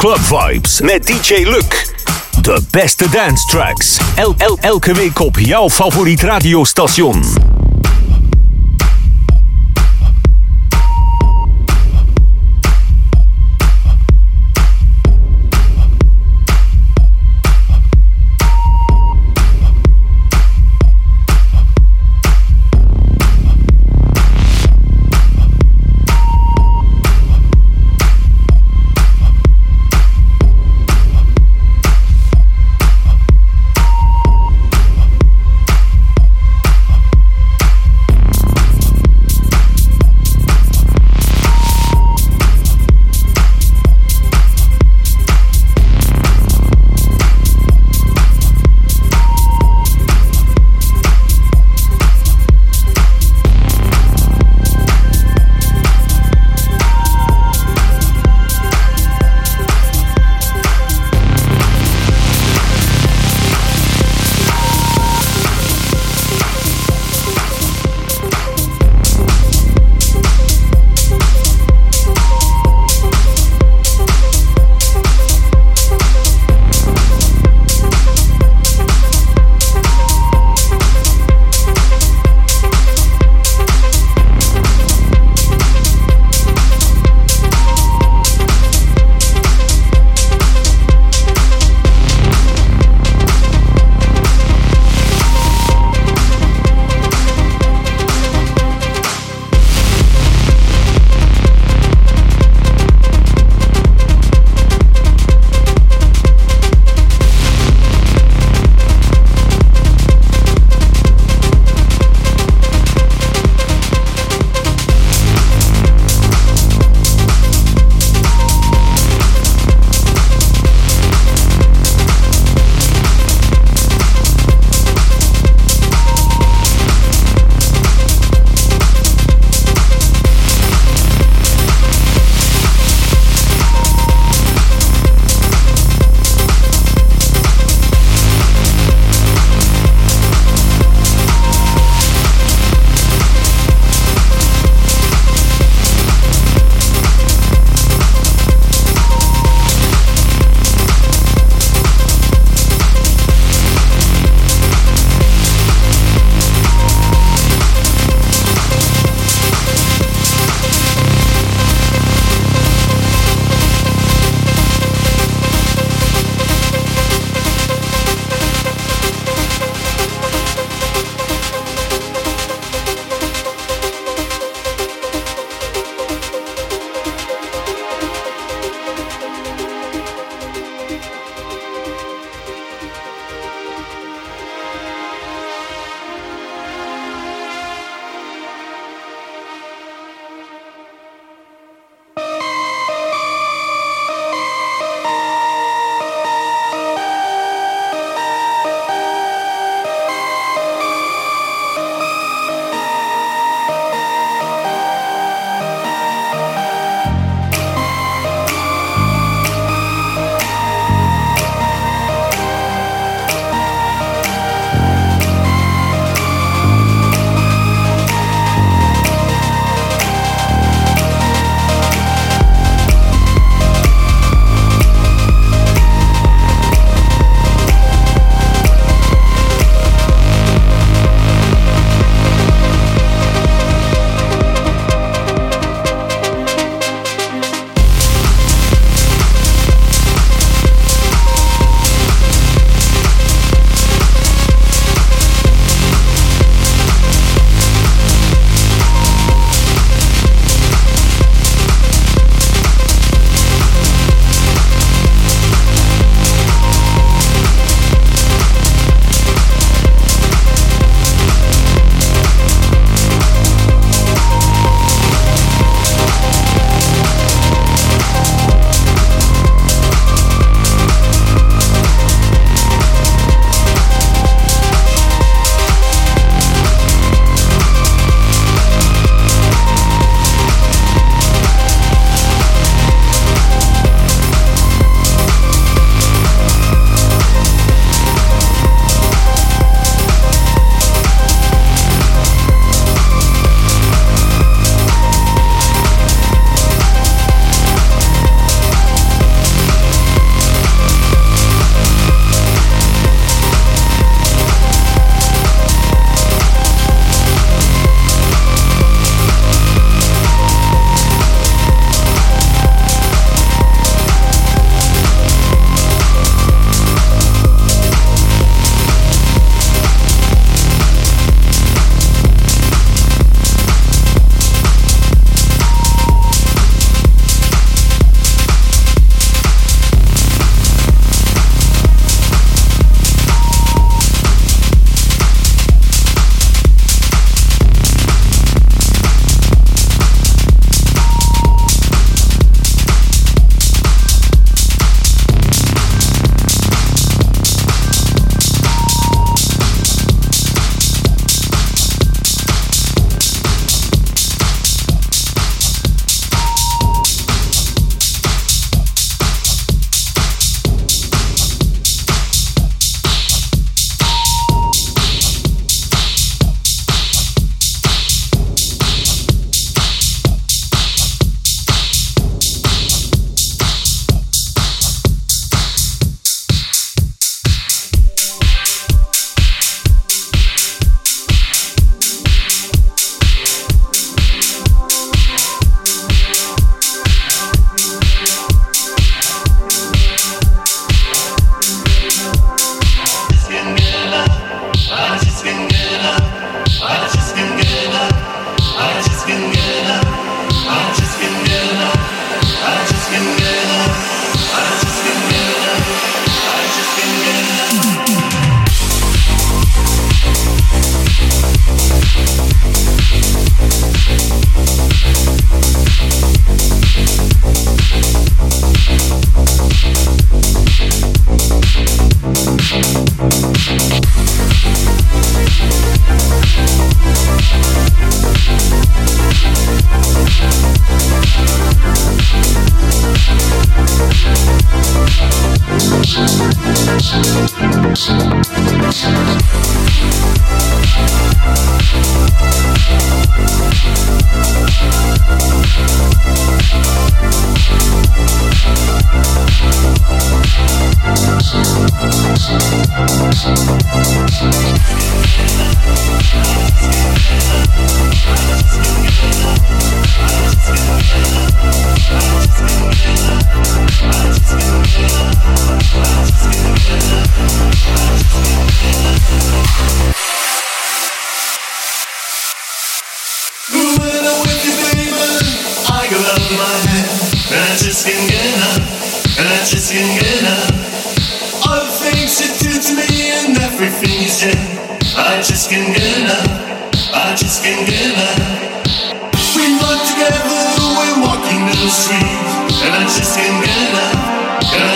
Club Vibes met DJ Luc. De beste dance tracks. El el elke week op jouw favoriet radiostation.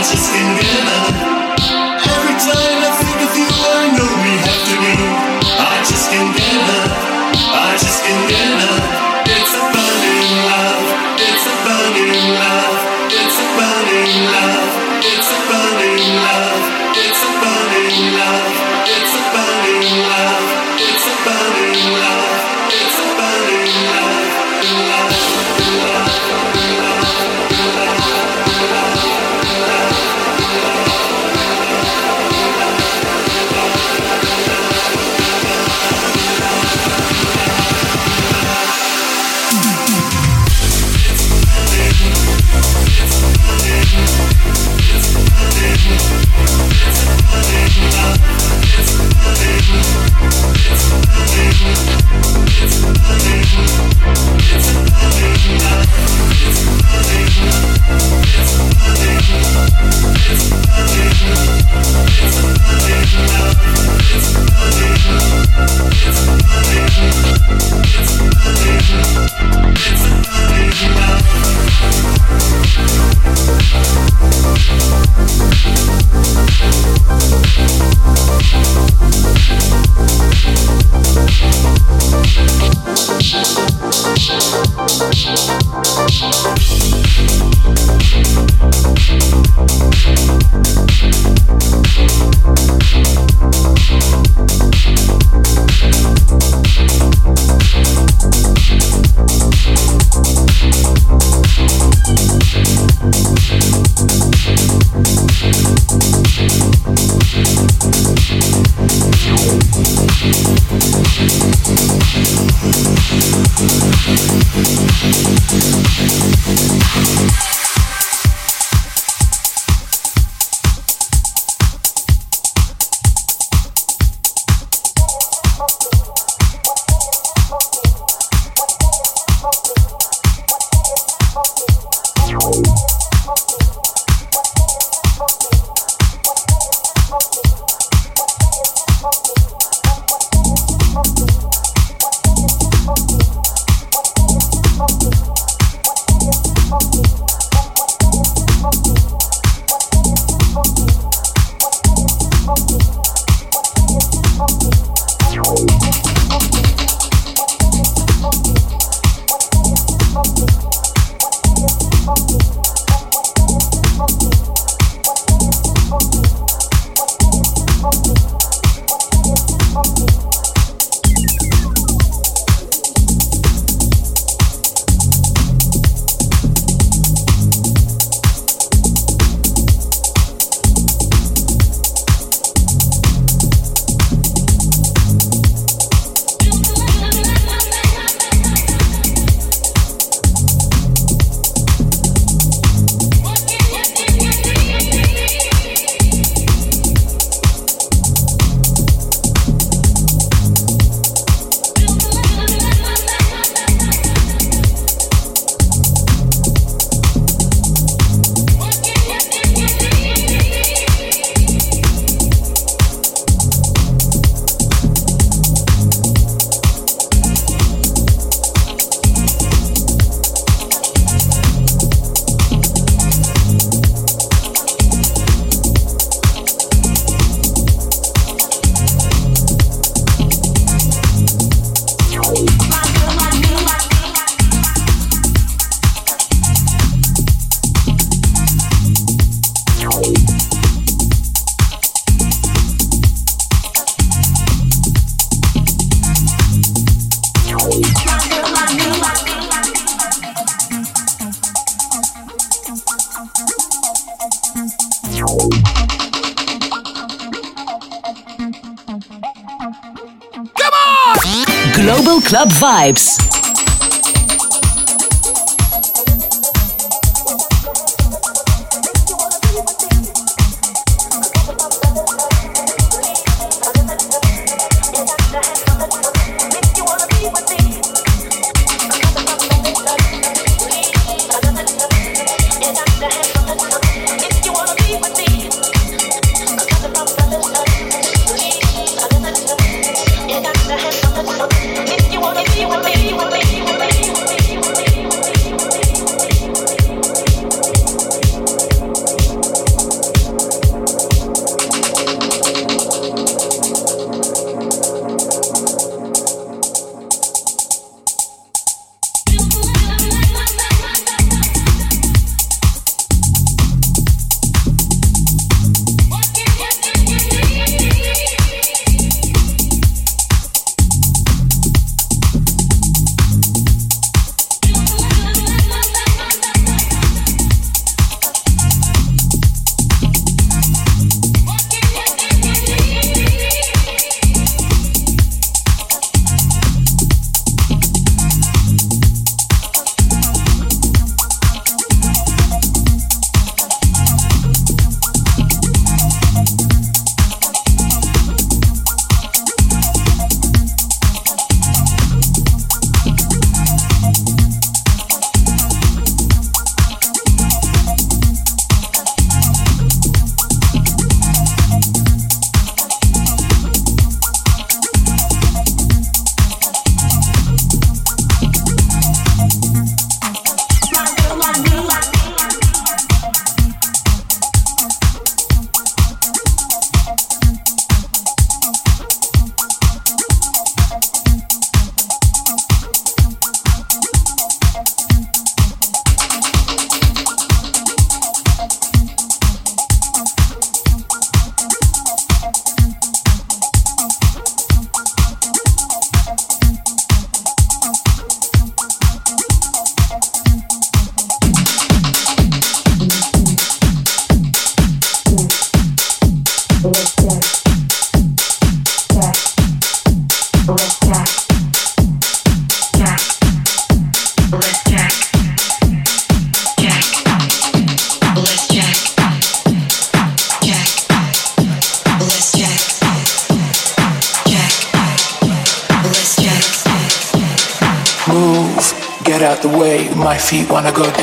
It's a get love. Thank you. Vibes. Feet wanna go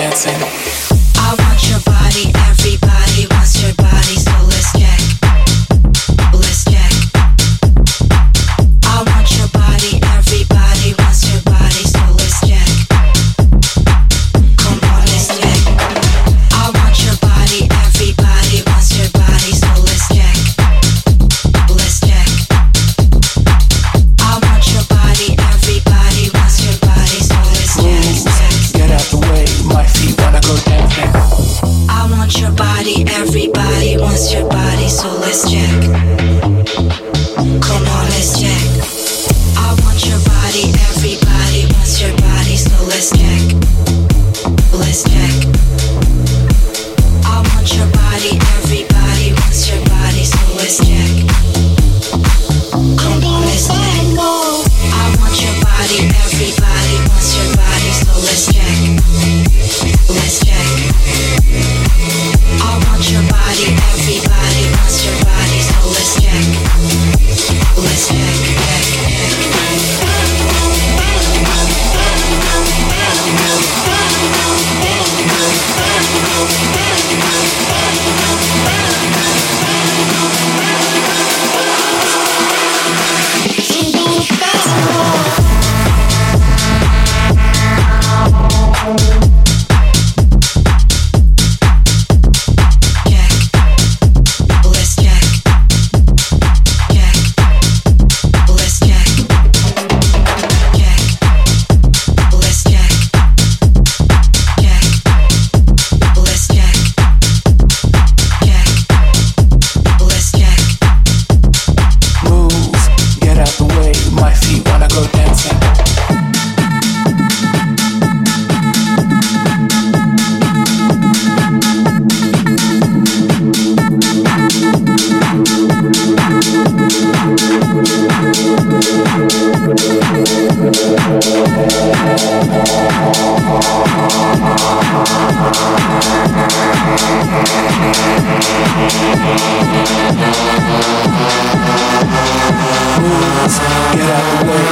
Up all night for fun.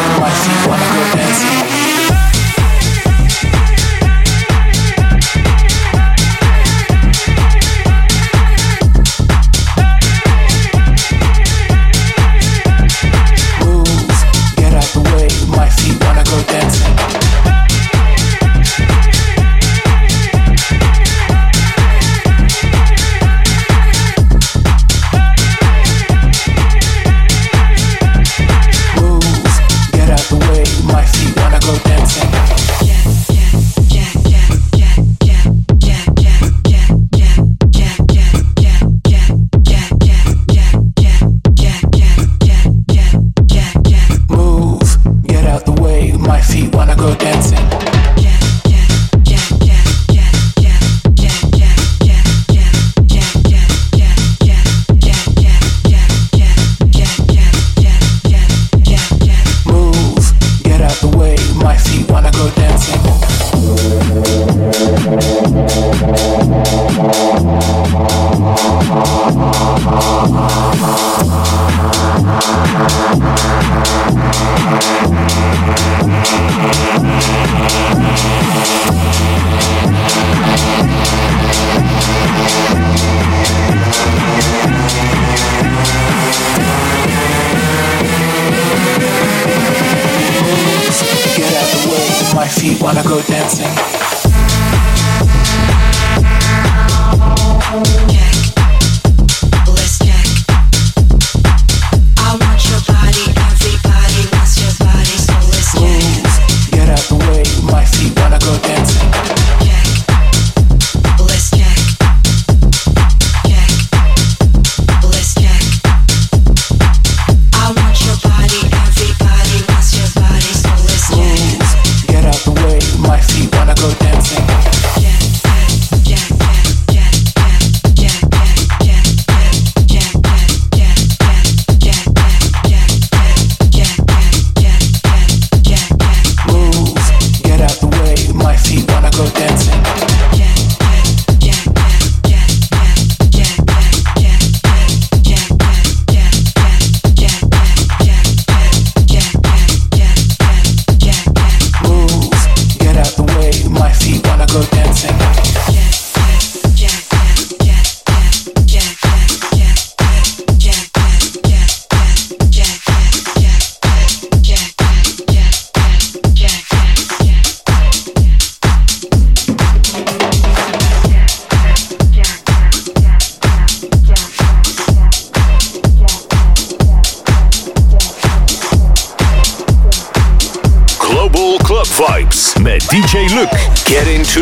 I'm up all night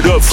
to get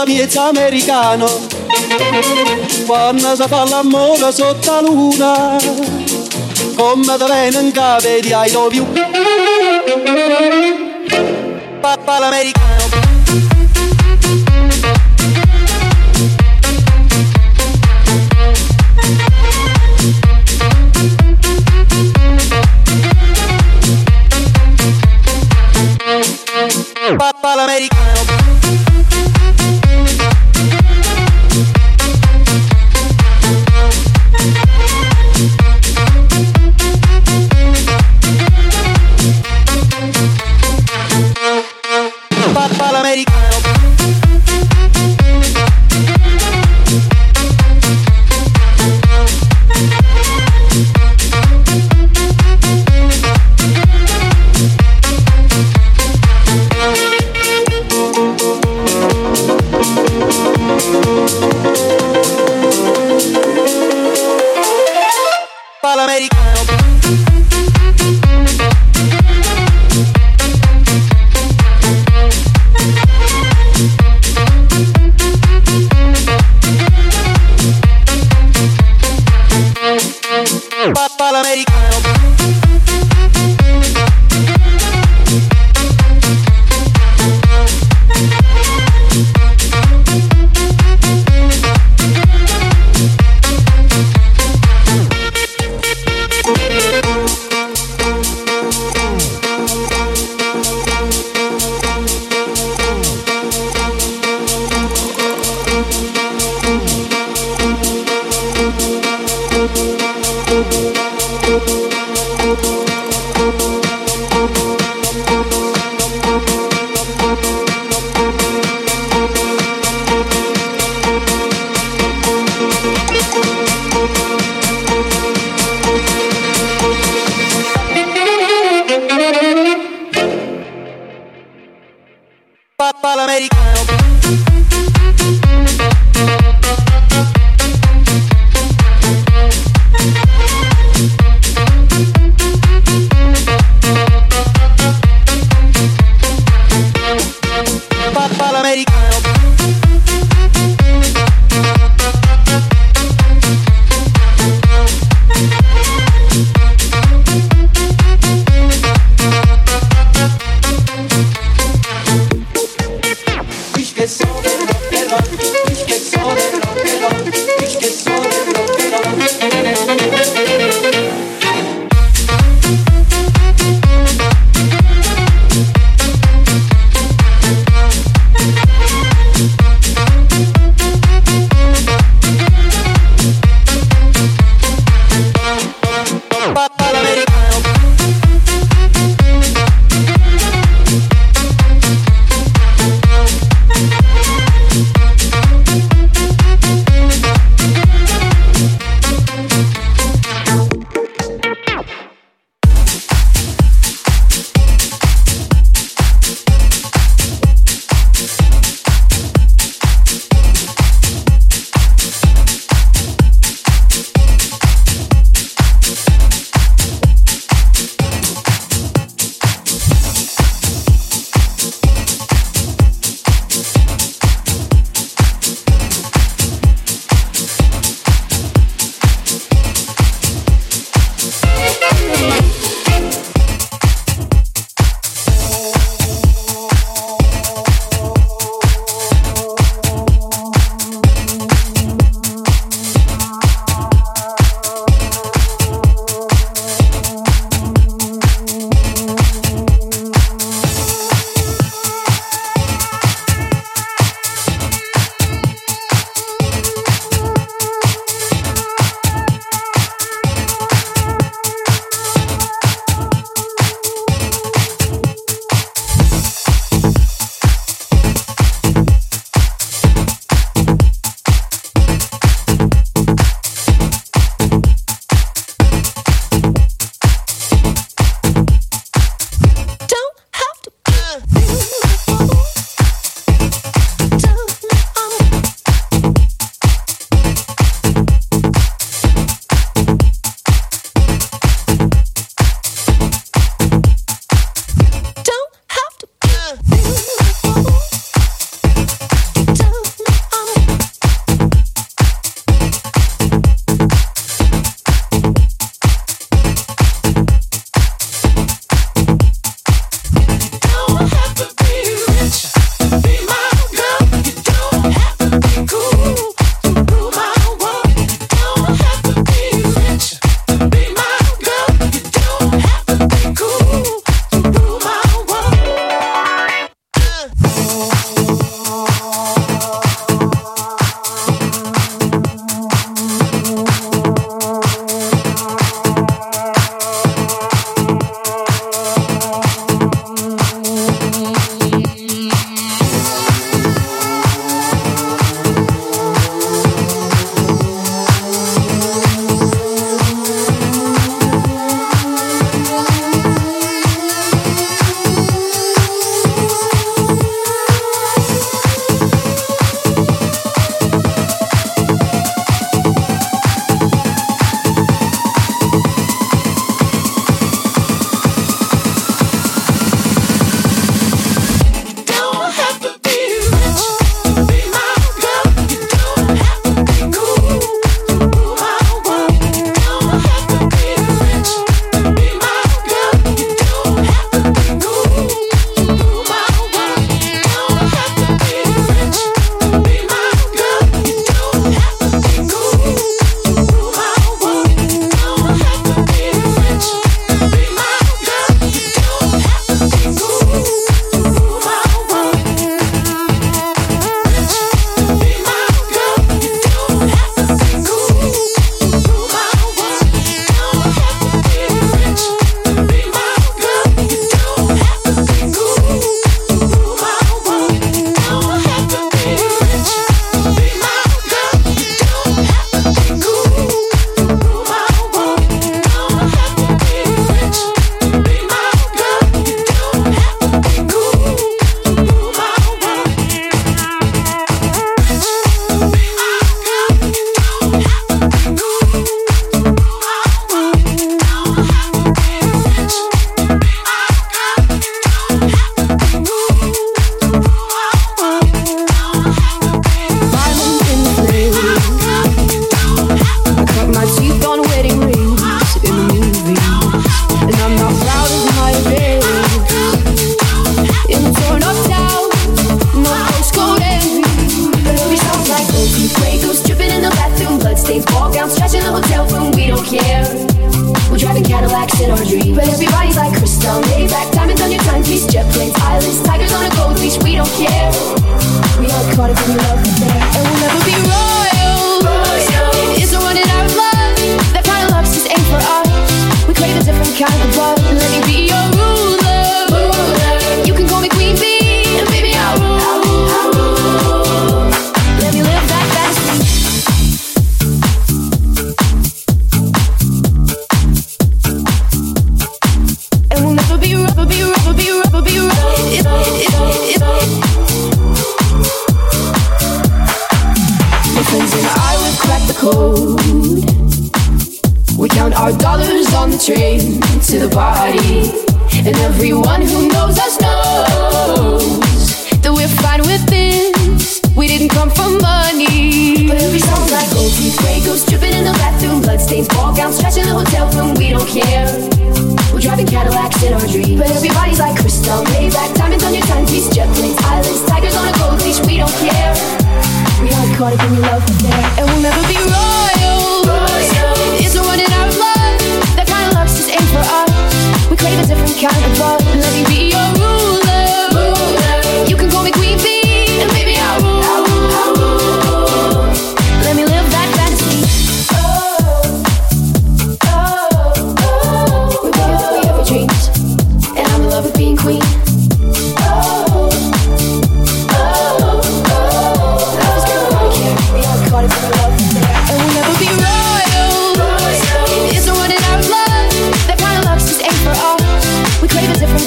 la miezza americano, quando si fa l'amore sotto la luna, come da venen cave di I love you. Papà l'americano.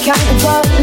Kind of love.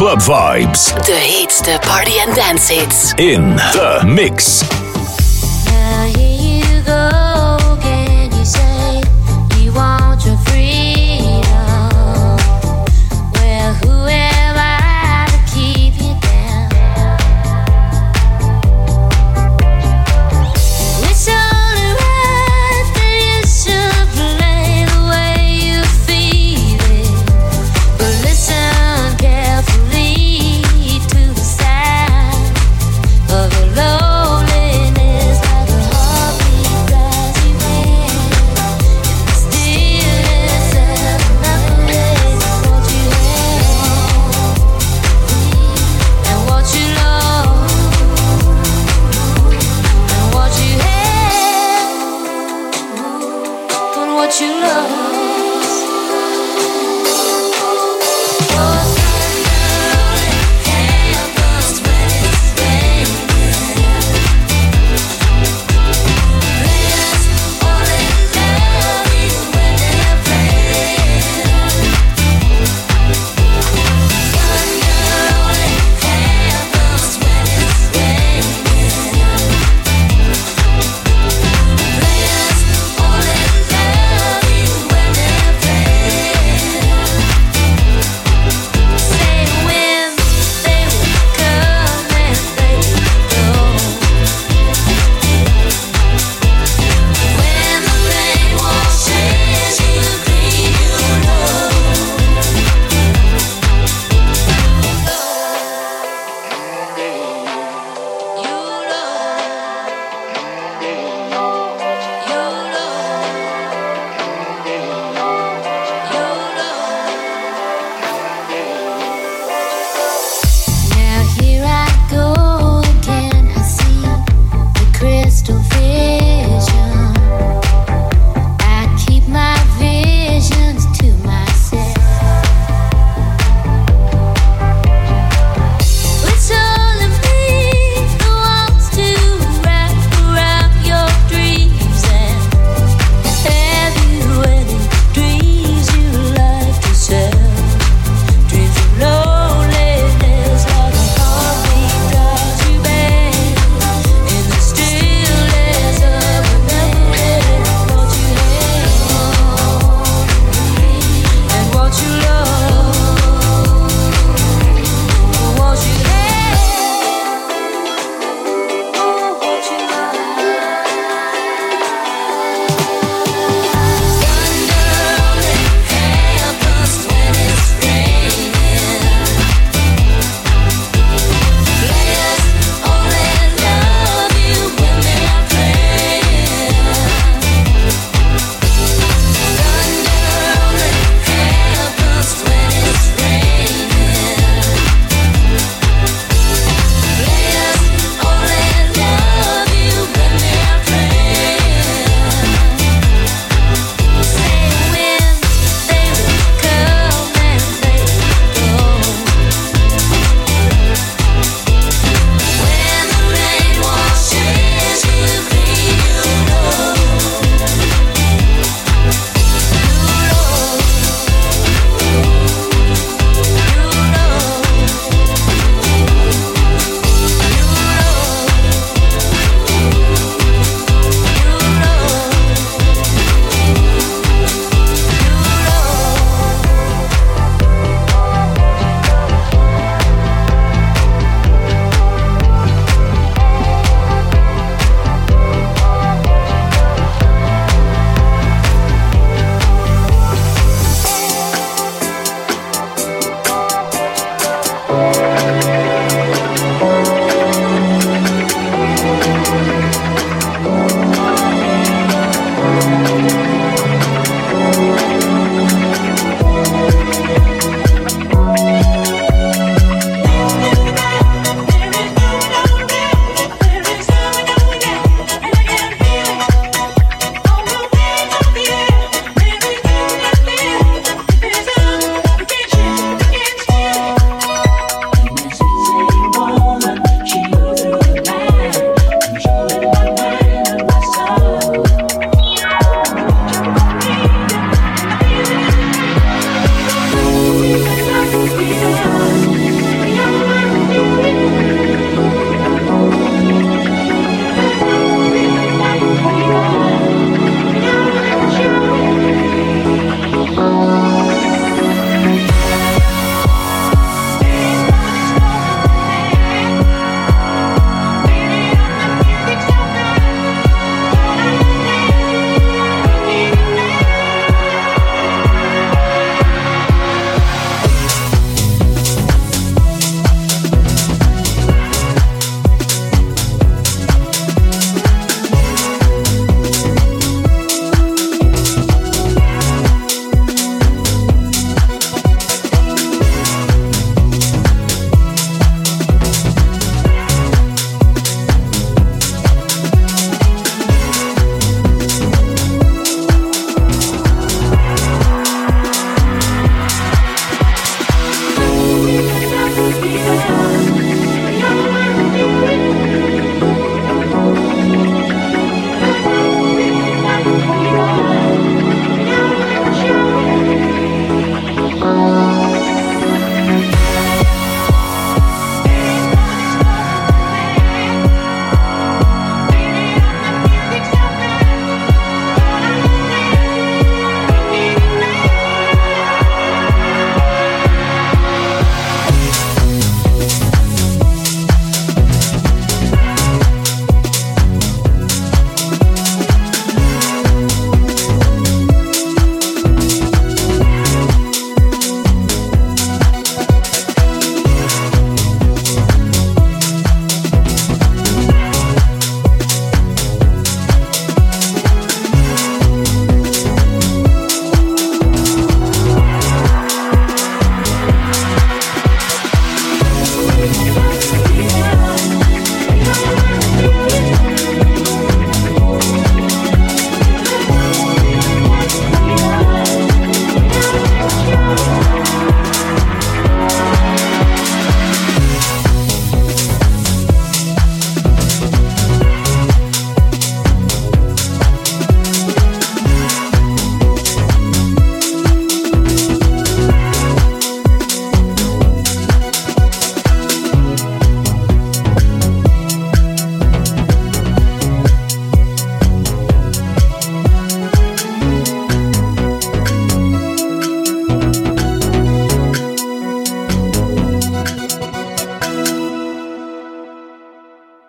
Club Vibes. the De heetste party- en dance hits. In the mix.